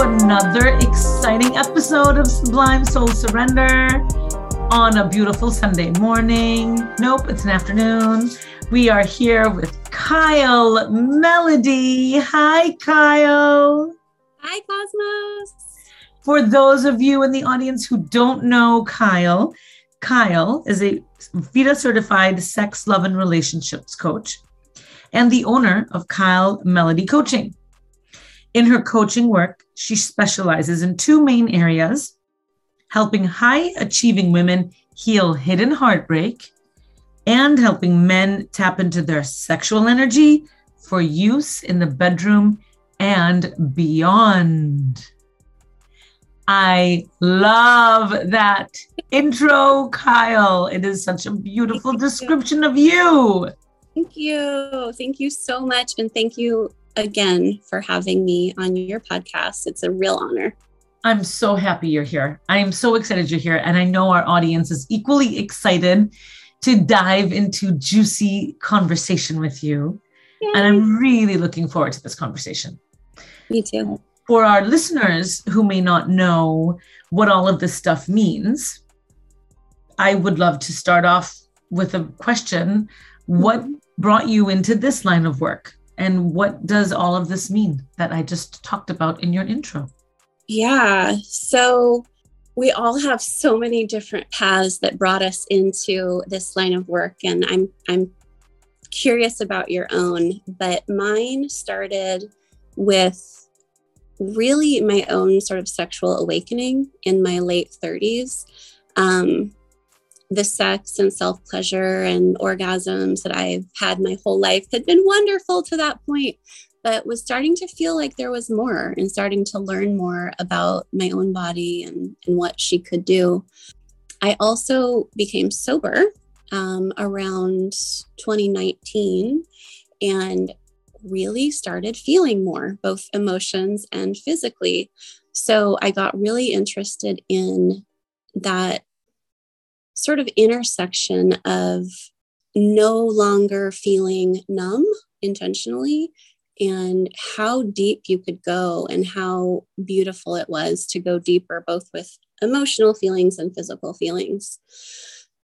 to another exciting episode of Sublime Soul Surrender on a beautiful Sunday morning. Nope, it's an afternoon. We are here with Kyle Melody. Hi, Kyle. Hi, Cosmos. For those of you in the audience who don't know Kyle, Kyle is a VITA certified sex, love, and relationships coach and the owner of Kyle Melody Coaching. In her coaching work, she specializes in two main areas helping high achieving women heal hidden heartbreak and helping men tap into their sexual energy for use in the bedroom and beyond. I love that intro, Kyle. It is such a beautiful description of you. Thank you. Thank you so much. And thank you again for having me on your podcast. It's a real honor. I'm so happy you're here. I am so excited you're here. And I know our audience is equally excited to dive into juicy conversation with you. Yay. And I'm really looking forward to this conversation. Me too. For our listeners who may not know what all of this stuff means, I would love to start off with a question. What mm-hmm. brought you into this line of work? And what does all of this mean that I just talked about in your intro? Yeah. So we all have so many different paths that brought us into this line of work. And I'm I'm curious about your own, but mine started with really my own sort of sexual awakening in my late 30s. Um, the sex and self pleasure and orgasms that I've had my whole life had been wonderful to that point, but was starting to feel like there was more and starting to learn more about my own body and, and what she could do. I also became sober um, around 2019 and really started feeling more, both emotions and physically. So I got really interested in that sort of intersection of no longer feeling numb intentionally and how deep you could go and how beautiful it was to go deeper both with emotional feelings and physical feelings.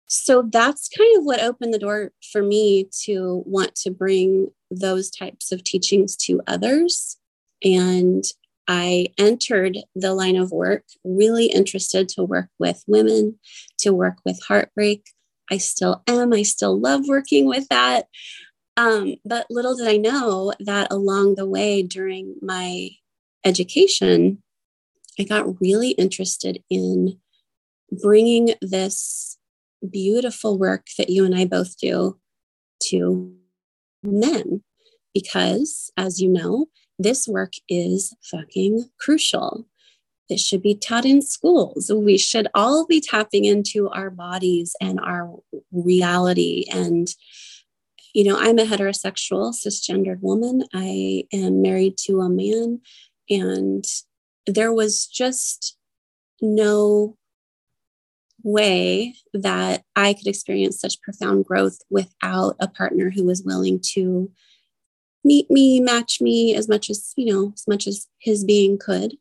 So that's kind of what opened the door for me to want to bring those types of teachings to others. And I entered the line of work really interested to work with women, to work with heartbreak. I still am. I still love working with that. Um, but little did I know that along the way during my education, I got really interested in bringing this beautiful work that you and I both do to men. Because, as you know, this work is fucking crucial. It should be taught in schools. We should all be tapping into our bodies and our reality. And, you know, I'm a heterosexual, cisgendered woman. I am married to a man. And there was just no way that I could experience such profound growth without a partner who was willing to meet me, match me as much as, you know, as much as his being could.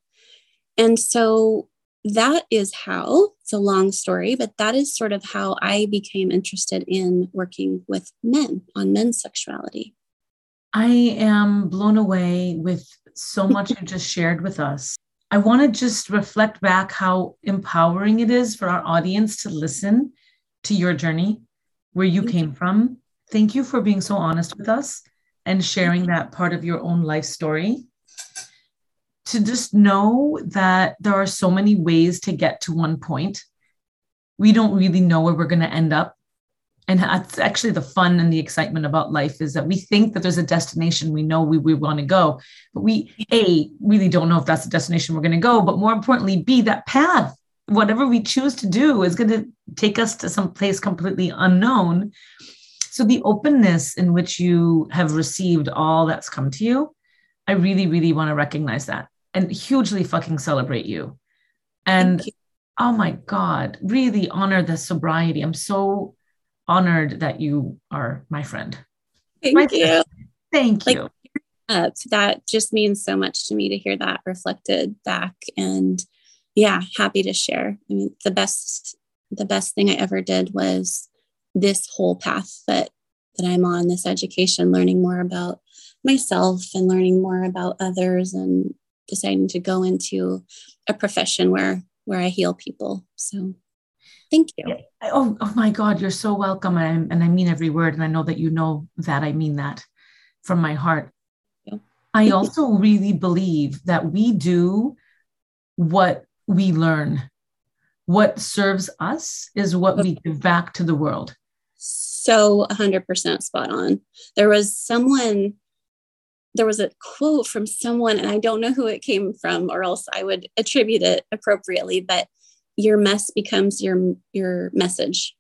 And so that is how, it's a long story, but that is sort of how I became interested in working with men on men's sexuality. I am blown away with so much you just shared with us. I want to just reflect back how empowering it is for our audience to listen to your journey, where you came from. Thank you for being so honest with us and sharing mm-hmm. that part of your own life story to just know that there are so many ways to get to one point. We don't really know where we're going to end up. And that's actually the fun and the excitement about life is that we think that there's a destination we know we, we want to go, but we, A, really don't know if that's the destination we're going to go. But more importantly, B, that path, whatever we choose to do, is going to take us to some place completely unknown. So the openness in which you have received all that's come to you, I really, really want to recognize that and hugely fucking celebrate you. And you. oh my God, really honor the sobriety. I'm so honored that you are my friend. Thank my you. Friend. Thank like, you. uh, that just means so much to me to hear that reflected back. And yeah, happy to share. I mean, the best, the best thing I ever did was this whole path that that I'm on, this education, learning more about myself and learning more about others and deciding to go into a profession where where I heal people. So thank you. Oh, oh my God, you're so welcome. And, and I mean every word. And I know that you know that I mean that from my heart. I also really believe that we do what we learn. What serves us is what we give back to the world. So 100% spot on. There was someone, there was a quote from someone, and I don't know who it came from, or else I would attribute it appropriately, but your mess becomes your your message.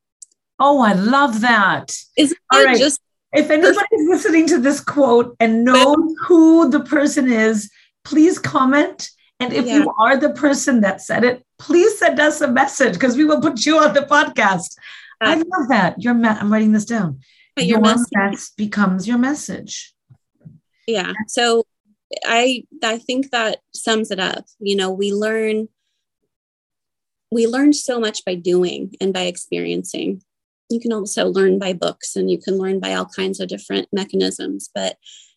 Oh, I love that. Isn't All right. just if anybody's listening to this quote and knows who the person is, please comment. And if yeah. you are the person that said it, please send us a message because we will put you on the podcast. I um, love that. Your me- I'm writing this down. Your, your message becomes your message. Yeah. So I I think that sums it up. You know, we learn we learn so much by doing and by experiencing you can also learn by books and you can learn by all kinds of different mechanisms but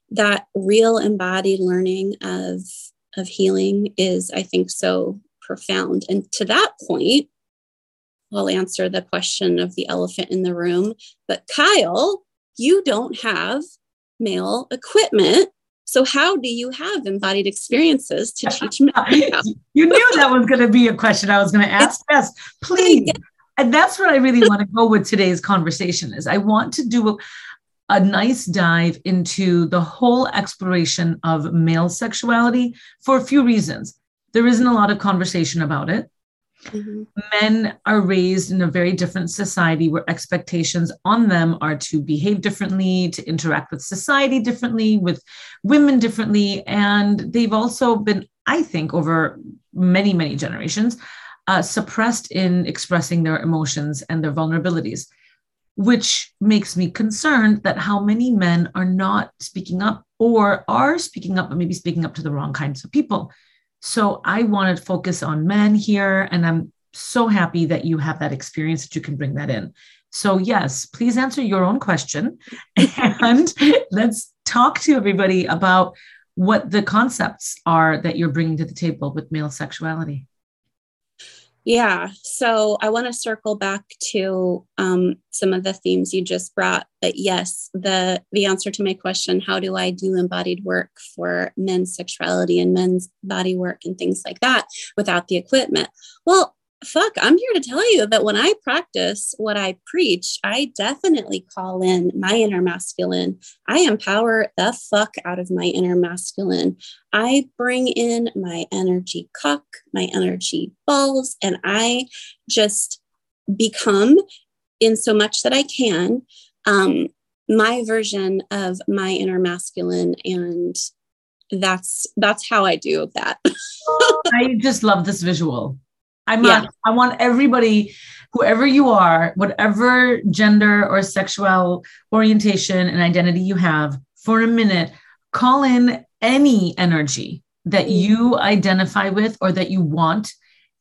that real embodied learning of of healing is i think so profound and to that point i'll answer the question of the elephant in the room but kyle you don't have male equipment so how do you have embodied experiences to teach men? you knew that was going to be a question I was going to ask. Yes, please and that's what I really want to go with today's conversation is I want to do a, a nice dive into the whole exploration of male sexuality for a few reasons. There isn't a lot of conversation about it. Mm-hmm. Men are raised in a very different society where expectations on them are to behave differently, to interact with society differently, with women differently. And they've also been, I think, over many, many generations, uh, suppressed in expressing their emotions and their vulnerabilities, which makes me concerned that how many men are not speaking up or are speaking up, but maybe speaking up to the wrong kinds of people. So I want to focus on men here, and I'm so happy that you have that experience that you can bring that in. So, yes, please answer your own question and let's talk to everybody about what the concepts are that you're bringing to the table with male sexuality. Yeah. So I want to circle back to um, some of the themes you just brought. But yes, the the answer to my question, how do I do embodied work for men's sexuality and men's body work and things like that without the equipment? Well, fuck, I'm here to tell you that when I practice what I preach, I definitely call in my inner masculine. I empower the fuck out of my inner masculine. I bring in my energy cock, my energy balls, and I just become, in so much that I can, um, my version of my inner masculine and that's that's how I do that. I just love this visual. I'm yeah. not, I want everybody, whoever you are, whatever gender or sexual orientation and identity you have, for a minute, call in any energy that mm-hmm. you identify with or that you want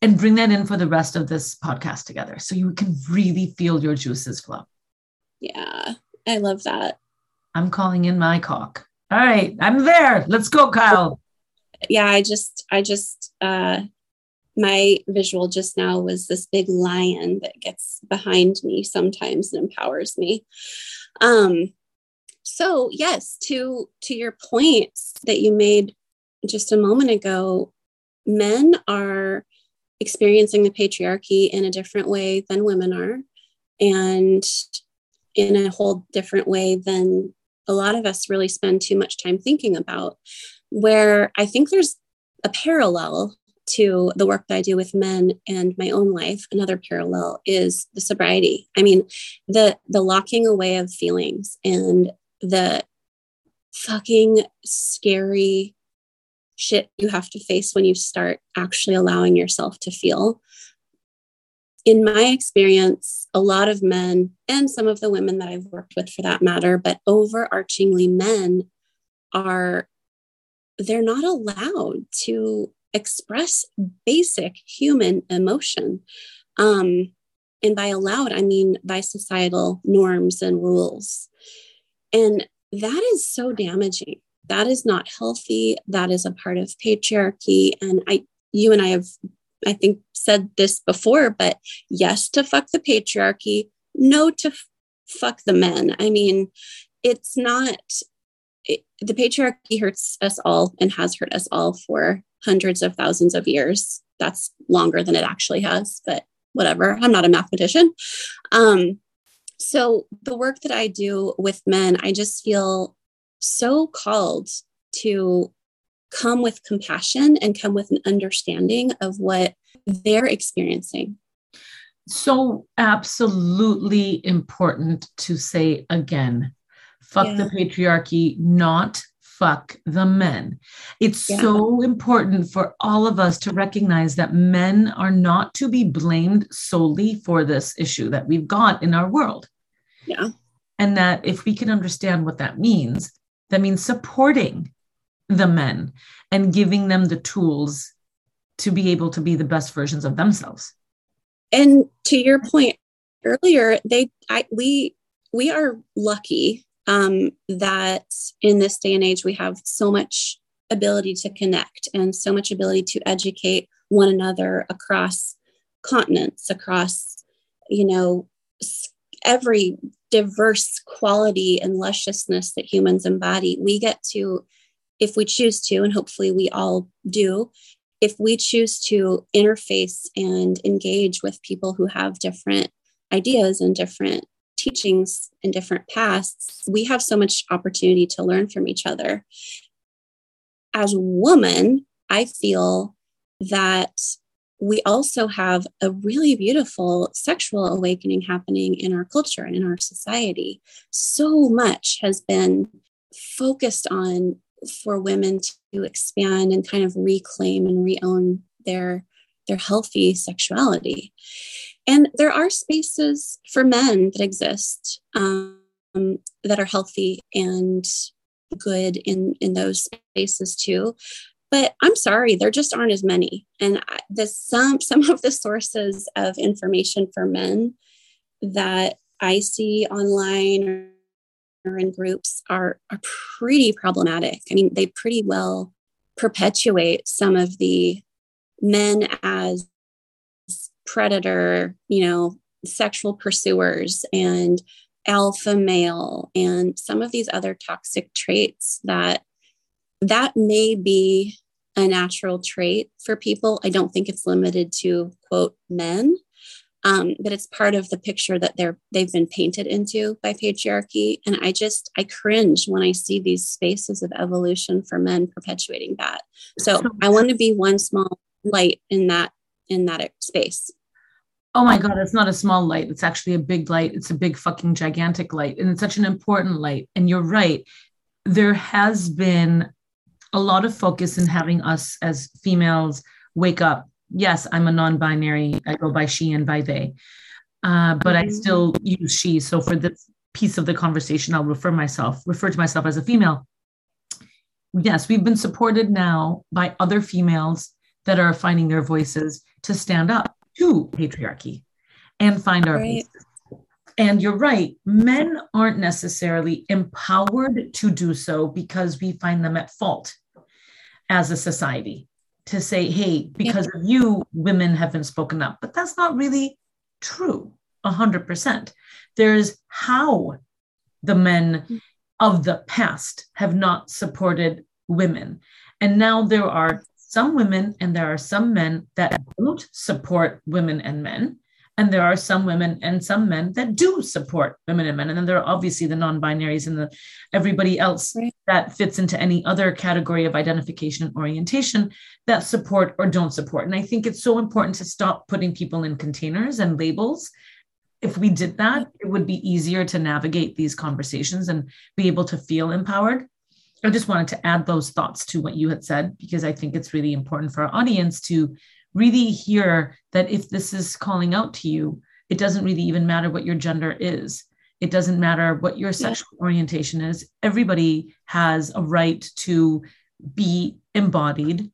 and bring that in for the rest of this podcast together so you can really feel your juices flow. Yeah, I love that. I'm calling in my cock. All right, I'm there. Let's go, Kyle. Yeah, I just, I just, uh, my visual just now was this big lion that gets behind me sometimes and empowers me. Um so yes to to your points that you made just a moment ago men are experiencing the patriarchy in a different way than women are and in a whole different way than a lot of us really spend too much time thinking about where i think there's a parallel to the work that I do with men and my own life, another parallel is the sobriety. I mean, the the locking away of feelings and the fucking scary shit you have to face when you start actually allowing yourself to feel. In my experience, a lot of men and some of the women that I've worked with for that matter, but overarchingly men are they're not allowed to express basic human emotion. Um, and by allowed, I mean by societal norms and rules. And that is so damaging. That is not healthy. That is a part of patriarchy. And I, you and I have, I think, said this before, but yes to fuck the patriarchy, no to f- fuck the men. I mean, it's not, it, the patriarchy hurts us all and has hurt us all for hundreds of thousands of years. That's longer than it actually has, but whatever. I'm not a mathematician. Um, so the work that I do with men, I just feel so called to come with compassion and come with an understanding of what they're experiencing. So, absolutely important to say again fuck yeah. the patriarchy, not fuck the men. It's yeah. so important for all of us to recognize that men are not to be blamed solely for this issue that we've got in our world. Yeah. And that if we can understand what that means, that means supporting the men and giving them the tools to be able to be the best versions of themselves. And to your point earlier, they I we we are lucky um, that in this day and age we have so much ability to connect and so much ability to educate one another across continents across you know every diverse quality and lusciousness that humans embody. We get to if we choose to and hopefully we all do if we choose to interface and engage with people who have different ideas and different teachings and different pasts, we have so much opportunity to learn from each other. As a woman, I feel that we also have a really beautiful sexual awakening happening in our culture and in our society. So much has been focused on for women to expand and kind of reclaim and reown their their healthy sexuality. And there are spaces for men that exist um, that are healthy and good in in those spaces too. But I'm sorry, there just aren't as many. And the some some of the sources of information for men that I see online or in groups are are pretty problematic. I mean, they pretty well perpetuate some of the men as predator, you know, sexual pursuers and alpha male and some of these other toxic traits that that may be a natural trait for people. I don't think it's limited to quote men, um, but it's part of the picture that they're they've been painted into by patriarchy. And I just I cringe when I see these spaces of evolution for men perpetuating that. So I want to be one small light in that in that space. Oh my God, it's not a small light. It's actually a big light. It's a big fucking gigantic light. And it's such an important light. And you're right. There has been a lot of focus in having us as females wake up. Yes, I'm a non binary. I go by she and by they. Uh, but I mm-hmm. still use she. So for this piece of the conversation, I'll refer myself, refer to myself as a female. Yes, we've been supported now by other females that are finding their voices to stand up to patriarchy and find our right. places. And you're right, men aren't necessarily empowered to do so because we find them at fault as a society to say, hey, because yeah. of you, women have been spoken up. But that's not really true 100%. There's how the men of the past have not supported women. And now there are some women and there are some men that don't support women and men. And there are some women and some men that do support women and men. And then there are obviously the non-binaries and the everybody else right. that fits into any other category of identification and orientation that support or don't support. And I think it's so important to stop putting people in containers and labels if we did that, it would be easier to navigate these conversations and be able to feel empowered. I just wanted to add those thoughts to what you had said because I think it's really important for our audience to really hear that if this is calling out to you, it doesn't really even matter what your gender is. It doesn't matter what your sexual yeah. orientation is. Everybody has a right to be embodied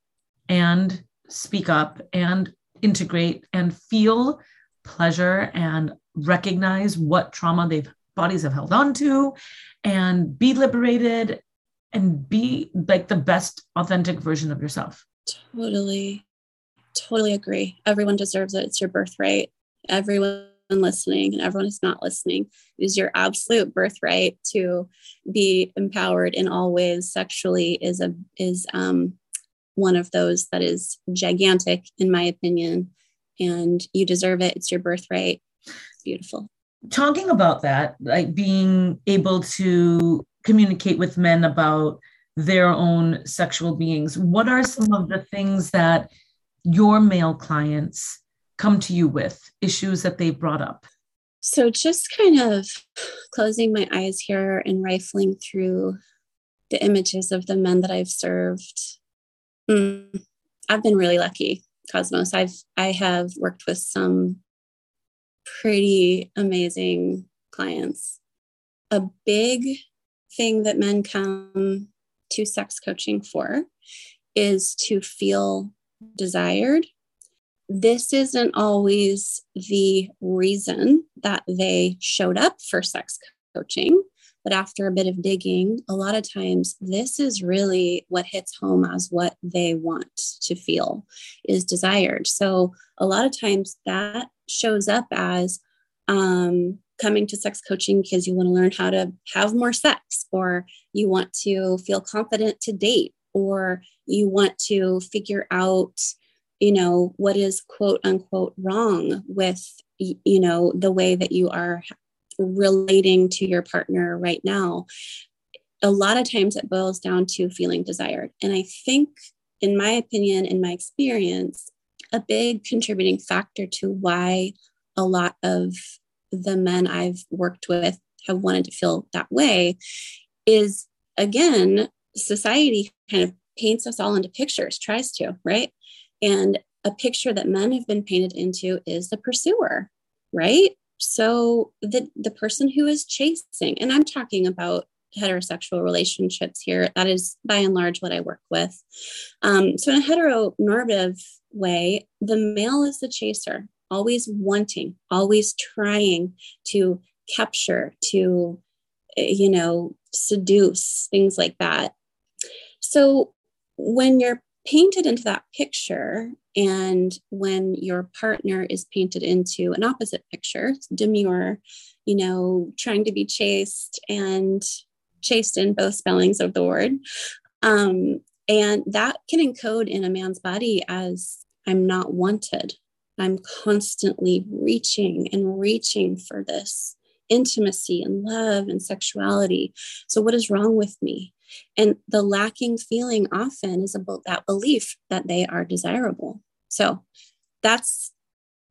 and speak up and integrate and feel pleasure and recognize what trauma they've bodies have held on to and be liberated and be like the best authentic version of yourself. Totally. Totally agree. Everyone deserves it. It's your birthright. Everyone listening and everyone who's not listening is your absolute birthright to be empowered in all ways sexually is a is um one of those that is gigantic in my opinion and you deserve it it's your birthright it's beautiful talking about that, like being able to communicate with men about their own sexual beings, what are some of the things that your male clients come to you with, issues that they've brought up? So, just kind of closing my eyes here and rifling through the images of the men that I've served. Mm, I've been really lucky, Cosmos. I've I have worked with some pretty amazing clients. A big thing that men come to sex coaching for is to feel desired. This isn't always the reason that they showed up for sex coaching, but after a bit of digging, a lot of times this is really what hits home as what they want to feel is desired. So a lot of times that shows up as um, coming to sex coaching because you want to learn how to have more sex, or you want to feel confident to date, or you want to figure out, you know, what is quote unquote wrong with, you know, the way that you are relating to your partner right now. A lot of times it boils down to feeling desired. And I think, in my opinion, in my experience, a big contributing factor to why a lot of the men I've worked with have wanted to feel that way is again, society kind of paints us all into pictures, tries to, right? And a picture that men have been painted into is the pursuer, right? So the the person who is chasing, and I'm talking about heterosexual relationships here. That is by and large what I work with. Um, so in a heteronormative way, the male is the chaser, always wanting, always trying to capture, to, you know, seduce, things like that. So when you're painted into that picture and when your partner is painted into an opposite picture demure you know trying to be chaste and chaste in both spellings of the word um, and that can encode in a man's body as i'm not wanted I'm constantly reaching and reaching for this intimacy and love and sexuality. So, what is wrong with me? And the lacking feeling often is about that belief that they are desirable. So, that's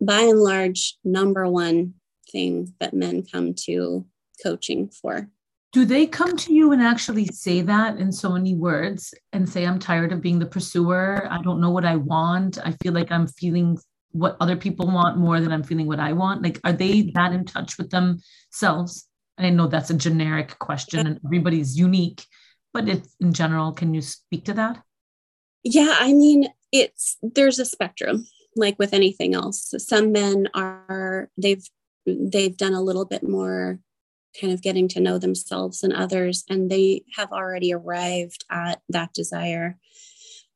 by and large number one thing that men come to coaching for. Do they come to you and actually say that in so many words and say, I'm tired of being the pursuer? I don't know what I want. I feel like I'm feeling what other people want more than I'm feeling what I want? Like, are they that in touch with themselves? And I know that's a generic question and everybody's unique, but if in general, can you speak to that? Yeah, I mean, it's there's a spectrum, like with anything else. Some men are they've they've done a little bit more kind of getting to know themselves and others, and they have already arrived at that desire,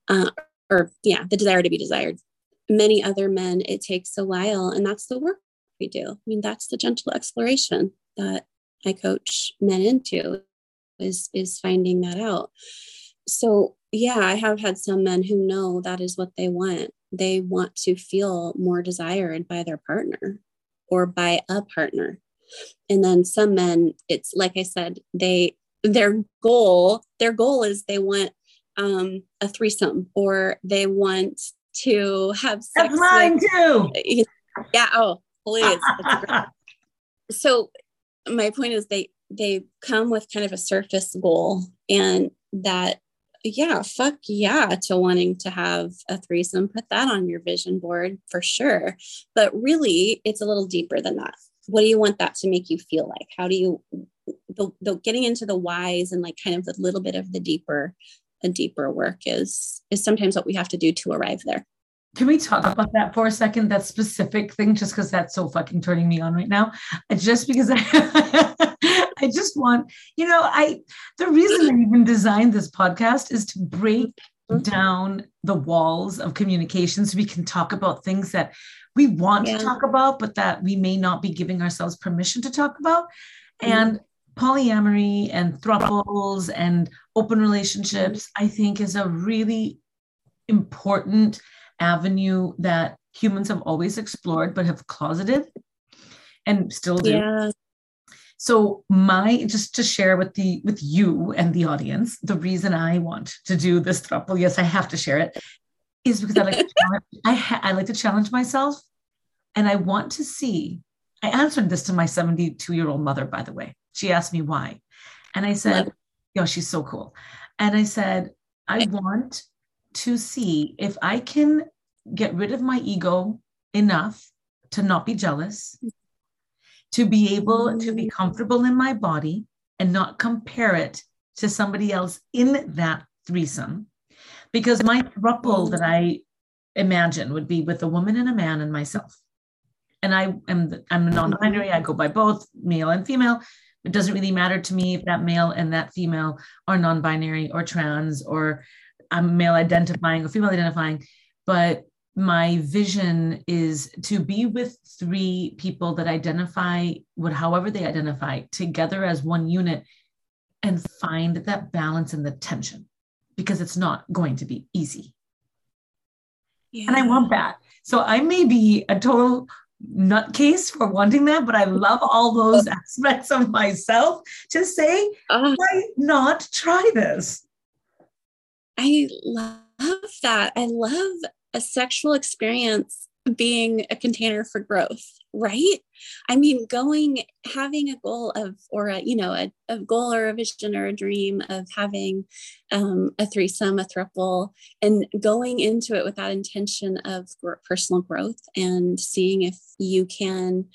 uh, or yeah, the desire to be desired many other men, it takes a while. And that's the work we do. I mean, that's the gentle exploration that I coach men into is is finding that out. So yeah, I have had some men who know that is what they want. They want to feel more desired by their partner or by a partner. And then some men, it's like I said, they their goal, their goal is they want um, a threesome or they want to have sex. That's mine with, too. Yeah. Oh, please. so my point is they they come with kind of a surface goal and that yeah fuck yeah to wanting to have a threesome put that on your vision board for sure but really it's a little deeper than that what do you want that to make you feel like how do you the, the getting into the whys and like kind of the little bit of the deeper a deeper work is is sometimes what we have to do to arrive there can we talk about that for a second that specific thing just because that's so fucking turning me on right now just because i i just want you know i the reason i even designed this podcast is to break mm-hmm. down the walls of communication so we can talk about things that we want yeah. to talk about but that we may not be giving ourselves permission to talk about mm-hmm. and polyamory and thruples and open relationships, mm-hmm. I think, is a really important avenue that humans have always explored but have closeted and still do. Yeah. So my just to share with the with you and the audience, the reason I want to do this throuple, yes, I have to share it, is because I like to challenge, I, ha- I like to challenge myself, and I want to see. I answered this to my 72 year old mother, by the way. She asked me why. And I said, you know, she's so cool. And I said, I want to see if I can get rid of my ego enough to not be jealous, to be able to be mm. comfortable in my body and not compare it to somebody else in that threesome. Because my throuple that mm. I imagine would be with a woman and a man and myself. And I am I'm mm-hmm. non-binary. I go by both male and female. It doesn't really matter to me if that male and that female are non binary or trans or I'm male identifying or female identifying. But my vision is to be with three people that identify with however they identify together as one unit and find that balance and the tension because it's not going to be easy. Yeah. And I want that. So I may be a total nutcase for wanting that, but I love all those aspects of myself to say, uh, why not try this? I love that. I love a sexual experience being a container for growth right i mean going having a goal of or a you know a, a goal or a vision or a dream of having um, a threesome a throuple and going into it with that intention of personal growth and seeing if you can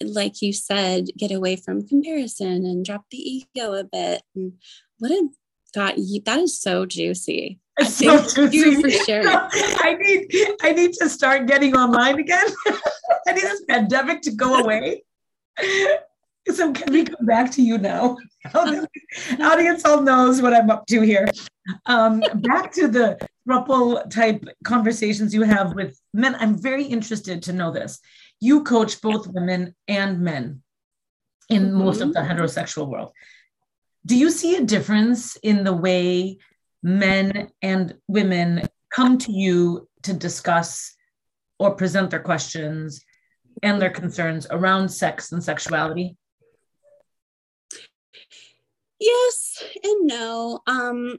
like you said get away from comparison and drop the ego a bit and what a God, that is so juicy. So Thank you for sharing. I need I need to start getting online again. I need this pandemic to go away. So can we come back to you now? audience all knows what I'm up to here. Um, back to the throuple type conversations you have with men. I'm very interested to know this. You coach both women and men in mm-hmm. most of the heterosexual world. Do you see a difference in the way men and women come to you to discuss or present their questions and their concerns around sex and sexuality? Yes and no. Um,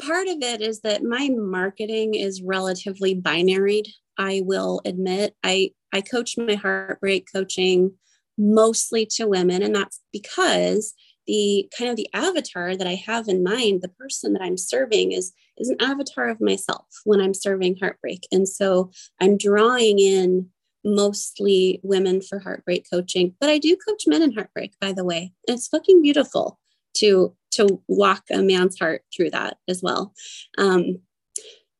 part of it is that my marketing is relatively binary. I will admit, I I coach my heartbreak coaching mostly to women, and that's because the kind of the avatar that I have in mind, the person that I'm serving is is an avatar of myself when I'm serving heartbreak. And so I'm drawing in mostly women for heartbreak coaching, but I do coach men in heartbreak, by the way. And it's fucking beautiful to to walk a man's heart through that as well. Um,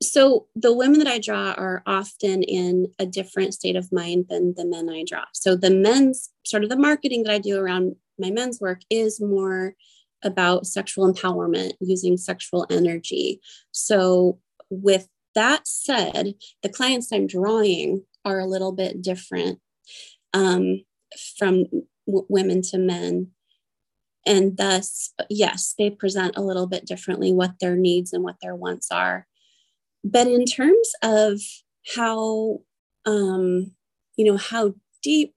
so the women that I draw are often in a different state of mind than the men I draw. So the men's sort of the marketing that I do around my men's work is more about sexual empowerment using sexual energy. So, with that said, the clients I'm drawing are a little bit different um, from w- women to men. And thus, yes, they present a little bit differently what their needs and what their wants are. But in terms of how, um, you know, how deep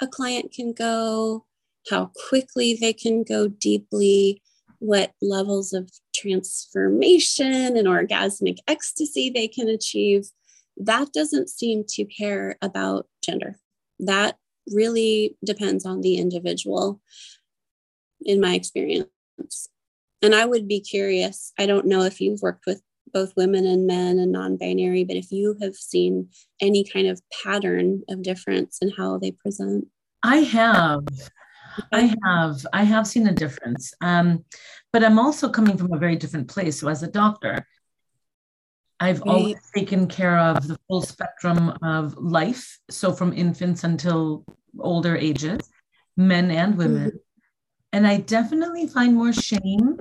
a client can go, how quickly they can go deeply, what levels of transformation and orgasmic ecstasy they can achieve. That doesn't seem to care about gender. That really depends on the individual, in my experience. And I would be curious. I don't know if you've worked with both women and men and non binary, but if you have seen any kind of pattern of difference in how they present. I have. I have. I have seen a difference. Um, but I'm also coming from a very different place. So, as a doctor, I've right. always taken care of the full spectrum of life. So, from infants until older ages, men and women. Mm-hmm. And I definitely find more shame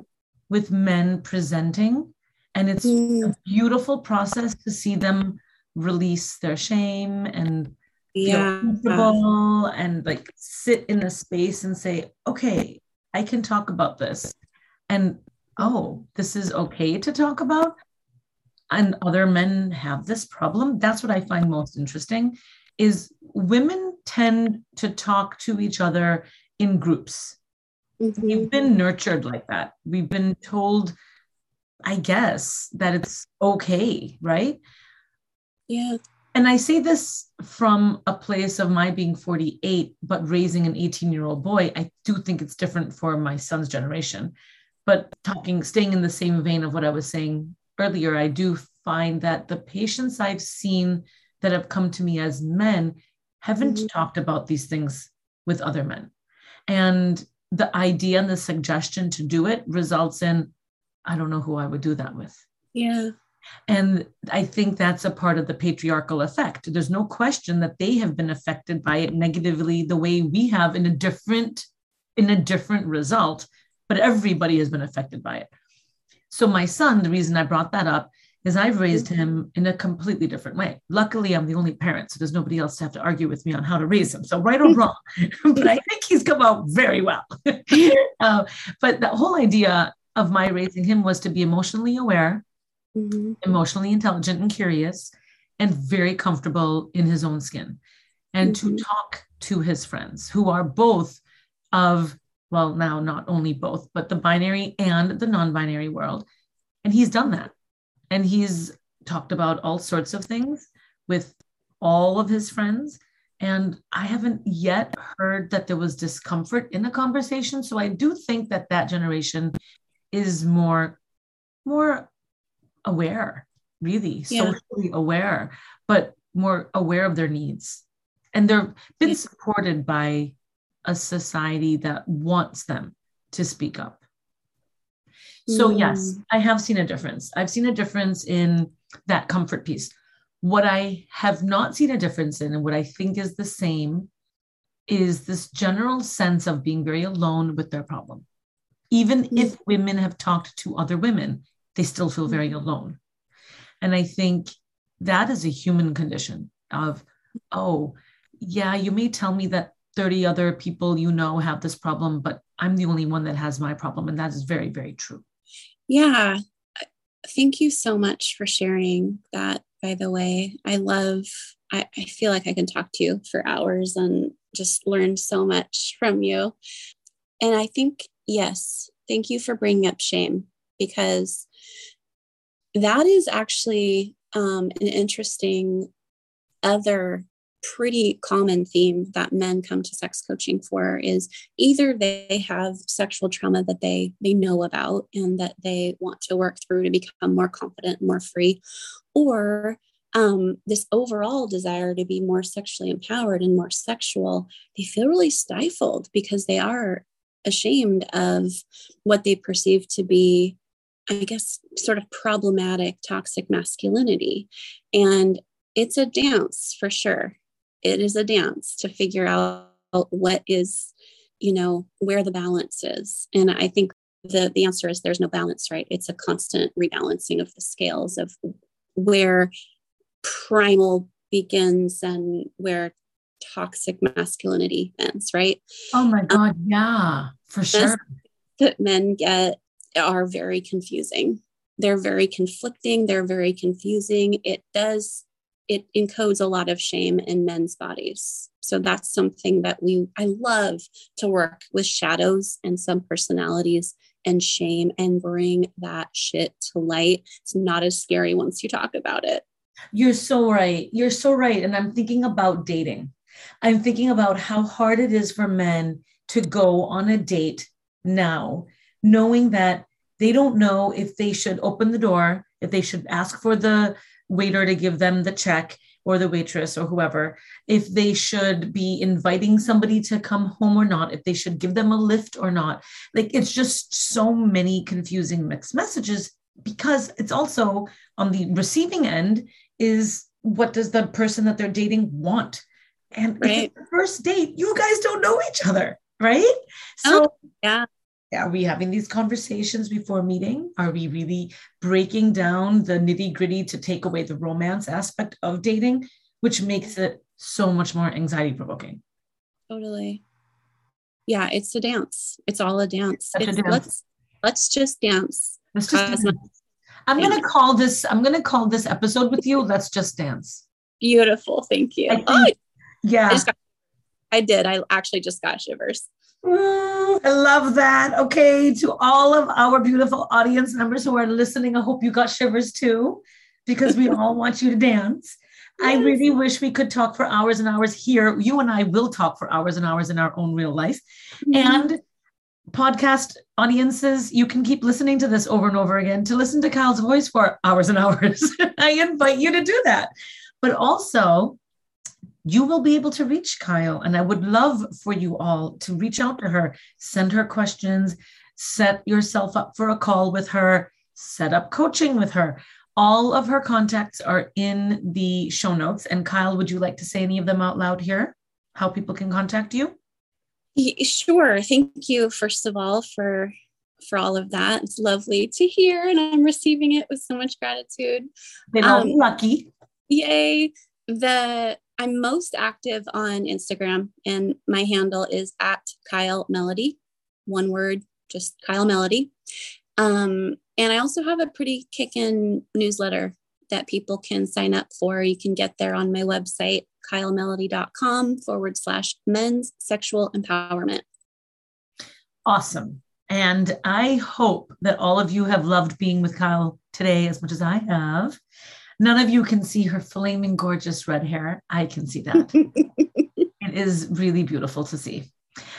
with men presenting. And it's mm. a beautiful process to see them release their shame and yeah. feel comfortable and like sit in a space and say, okay, I can talk about this. And oh, this is okay to talk about. And other men have this problem. That's what I find most interesting is women tend to talk to each other in groups. Mm-hmm. We've been nurtured like that. We've been told, I guess, that it's okay, right? Yeah. And I say this from a place of my being 48, but raising an 18 year old boy. I do think it's different for my son's generation. But talking, staying in the same vein of what I was saying earlier, I do find that the patients I've seen that have come to me as men haven't mm-hmm. talked about these things with other men. And the idea and the suggestion to do it results in, I don't know who I would do that with. Yeah. And I think that's a part of the patriarchal effect. There's no question that they have been affected by it negatively the way we have in a different in a different result, but everybody has been affected by it. So my son, the reason I brought that up is I've raised him in a completely different way. Luckily, I'm the only parent, so there's nobody else to have to argue with me on how to raise him. So right or wrong, but I think he's come out very well. uh, but the whole idea of my raising him was to be emotionally aware, mm-hmm. emotionally intelligent and curious, and very comfortable in his own skin, and mm-hmm. to talk to his friends who are both of well now not only both but the binary and the non-binary world and he's done that and he's talked about all sorts of things with all of his friends. And I haven't yet heard that there was discomfort in the conversation. So I do think that that generation is more, more aware, really yeah. socially aware, but more aware of their needs. And they're been supported by a society that wants them to speak up. So, mm. yes, I have seen a difference. I've seen a difference in that comfort piece. What I have not seen a difference in, and what I think is the same, is this general sense of being very alone with their problem. Even mm. if women have talked to other women, they still feel very mm. alone. And I think that is a human condition of, oh, yeah, you may tell me that 30 other people you know have this problem, but I'm the only one that has my problem. And that is very, very true. Yeah. Thank you so much for sharing that, by the way. I love, I, I feel like I can talk to you for hours and just learn so much from you. And I think, yes, thank you for bringing up shame because that is actually um, an interesting other pretty common theme that men come to sex coaching for is either they have sexual trauma that they they know about and that they want to work through to become more confident more free or um, this overall desire to be more sexually empowered and more sexual they feel really stifled because they are ashamed of what they perceive to be I guess, sort of problematic toxic masculinity. And it's a dance for sure. It is a dance to figure out what is you know where the balance is. And i think the the answer is there's no balance right? It's a constant rebalancing of the scales of where primal begins and where toxic masculinity ends right? Oh my um, god um, yeah for sure. that men get are very confusing they're very conflicting they're very confusing it does it encodes a lot of shame in men's bodies. So that's something that we I love to work with shadows and some personalities and shame and bring that shit to light. It's not as scary once you talk about it. You're so right. You're so right. And I'm thinking about dating. I'm thinking about how hard it is for men to go on a date now, knowing that they don't know if they should open the door, if they should ask for the waiter to give them the check or the waitress or whoever, if they should be inviting somebody to come home or not, if they should give them a lift or not. Like it's just so many confusing mixed messages because it's also on the receiving end is what does the person that they're dating want? And right. if it's the first date, you guys don't know each other, right? So oh, yeah. Are we having these conversations before meeting? Are we really breaking down the nitty gritty to take away the romance aspect of dating, which makes it so much more anxiety provoking? Totally. Yeah, it's a dance. It's all a dance. A dance. Let's let's just dance. Let's just dance. I'm gonna call this. I'm gonna call this episode with you. Let's just dance. Beautiful. Thank you. Think, oh, yeah. I, got, I did. I actually just got shivers. Mm, I love that. Okay, to all of our beautiful audience members who are listening, I hope you got shivers too, because we all want you to dance. Yes. I really wish we could talk for hours and hours here. You and I will talk for hours and hours in our own real life. Mm-hmm. And podcast audiences, you can keep listening to this over and over again to listen to Kyle's voice for hours and hours. I invite you to do that. But also, you will be able to reach Kyle. And I would love for you all to reach out to her, send her questions, set yourself up for a call with her, set up coaching with her. All of her contacts are in the show notes. And Kyle, would you like to say any of them out loud here? How people can contact you? Sure. Thank you, first of all, for for all of that. It's lovely to hear, and I'm receiving it with so much gratitude. Been um, lucky. Yay! The I'm most active on Instagram, and my handle is at Kyle Melody, one word, just Kyle Melody. Um, and I also have a pretty kickin' newsletter that people can sign up for. You can get there on my website, kylemelody.com forward slash men's sexual empowerment. Awesome. And I hope that all of you have loved being with Kyle today as much as I have. None of you can see her flaming gorgeous red hair. I can see that. it is really beautiful to see.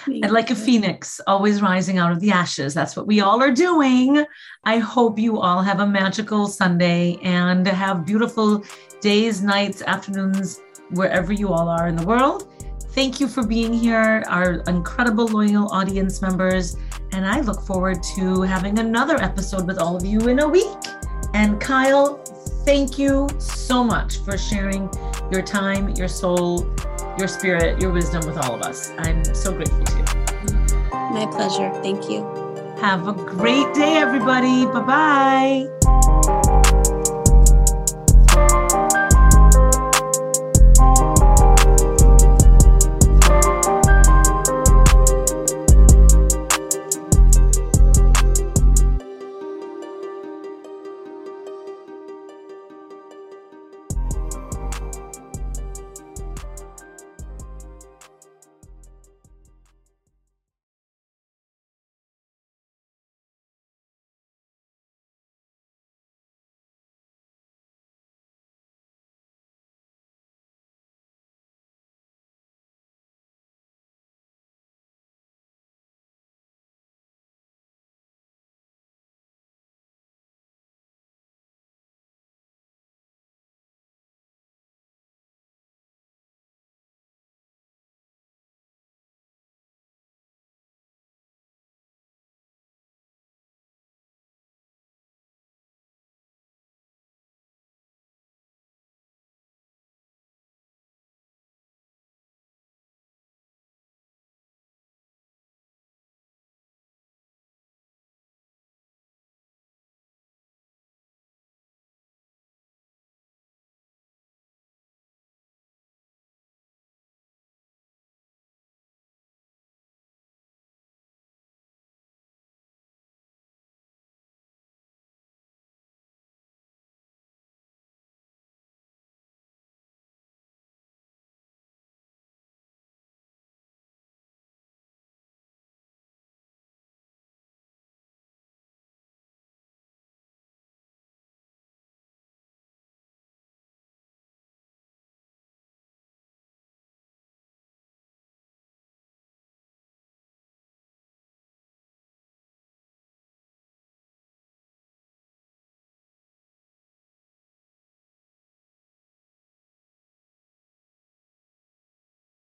and like a phoenix, always rising out of the ashes. That's what we all are doing. I hope you all have a magical Sunday and have beautiful days, nights, afternoons, wherever you all are in the world. Thank you for being here, our incredible loyal audience members. And I look forward to having another episode with all of you in a week. And Kyle, thank you so much for sharing your time, your soul, your spirit, your wisdom with all of us. I'm so grateful to you. My pleasure. Thank you. Have a great day, everybody. Bye bye.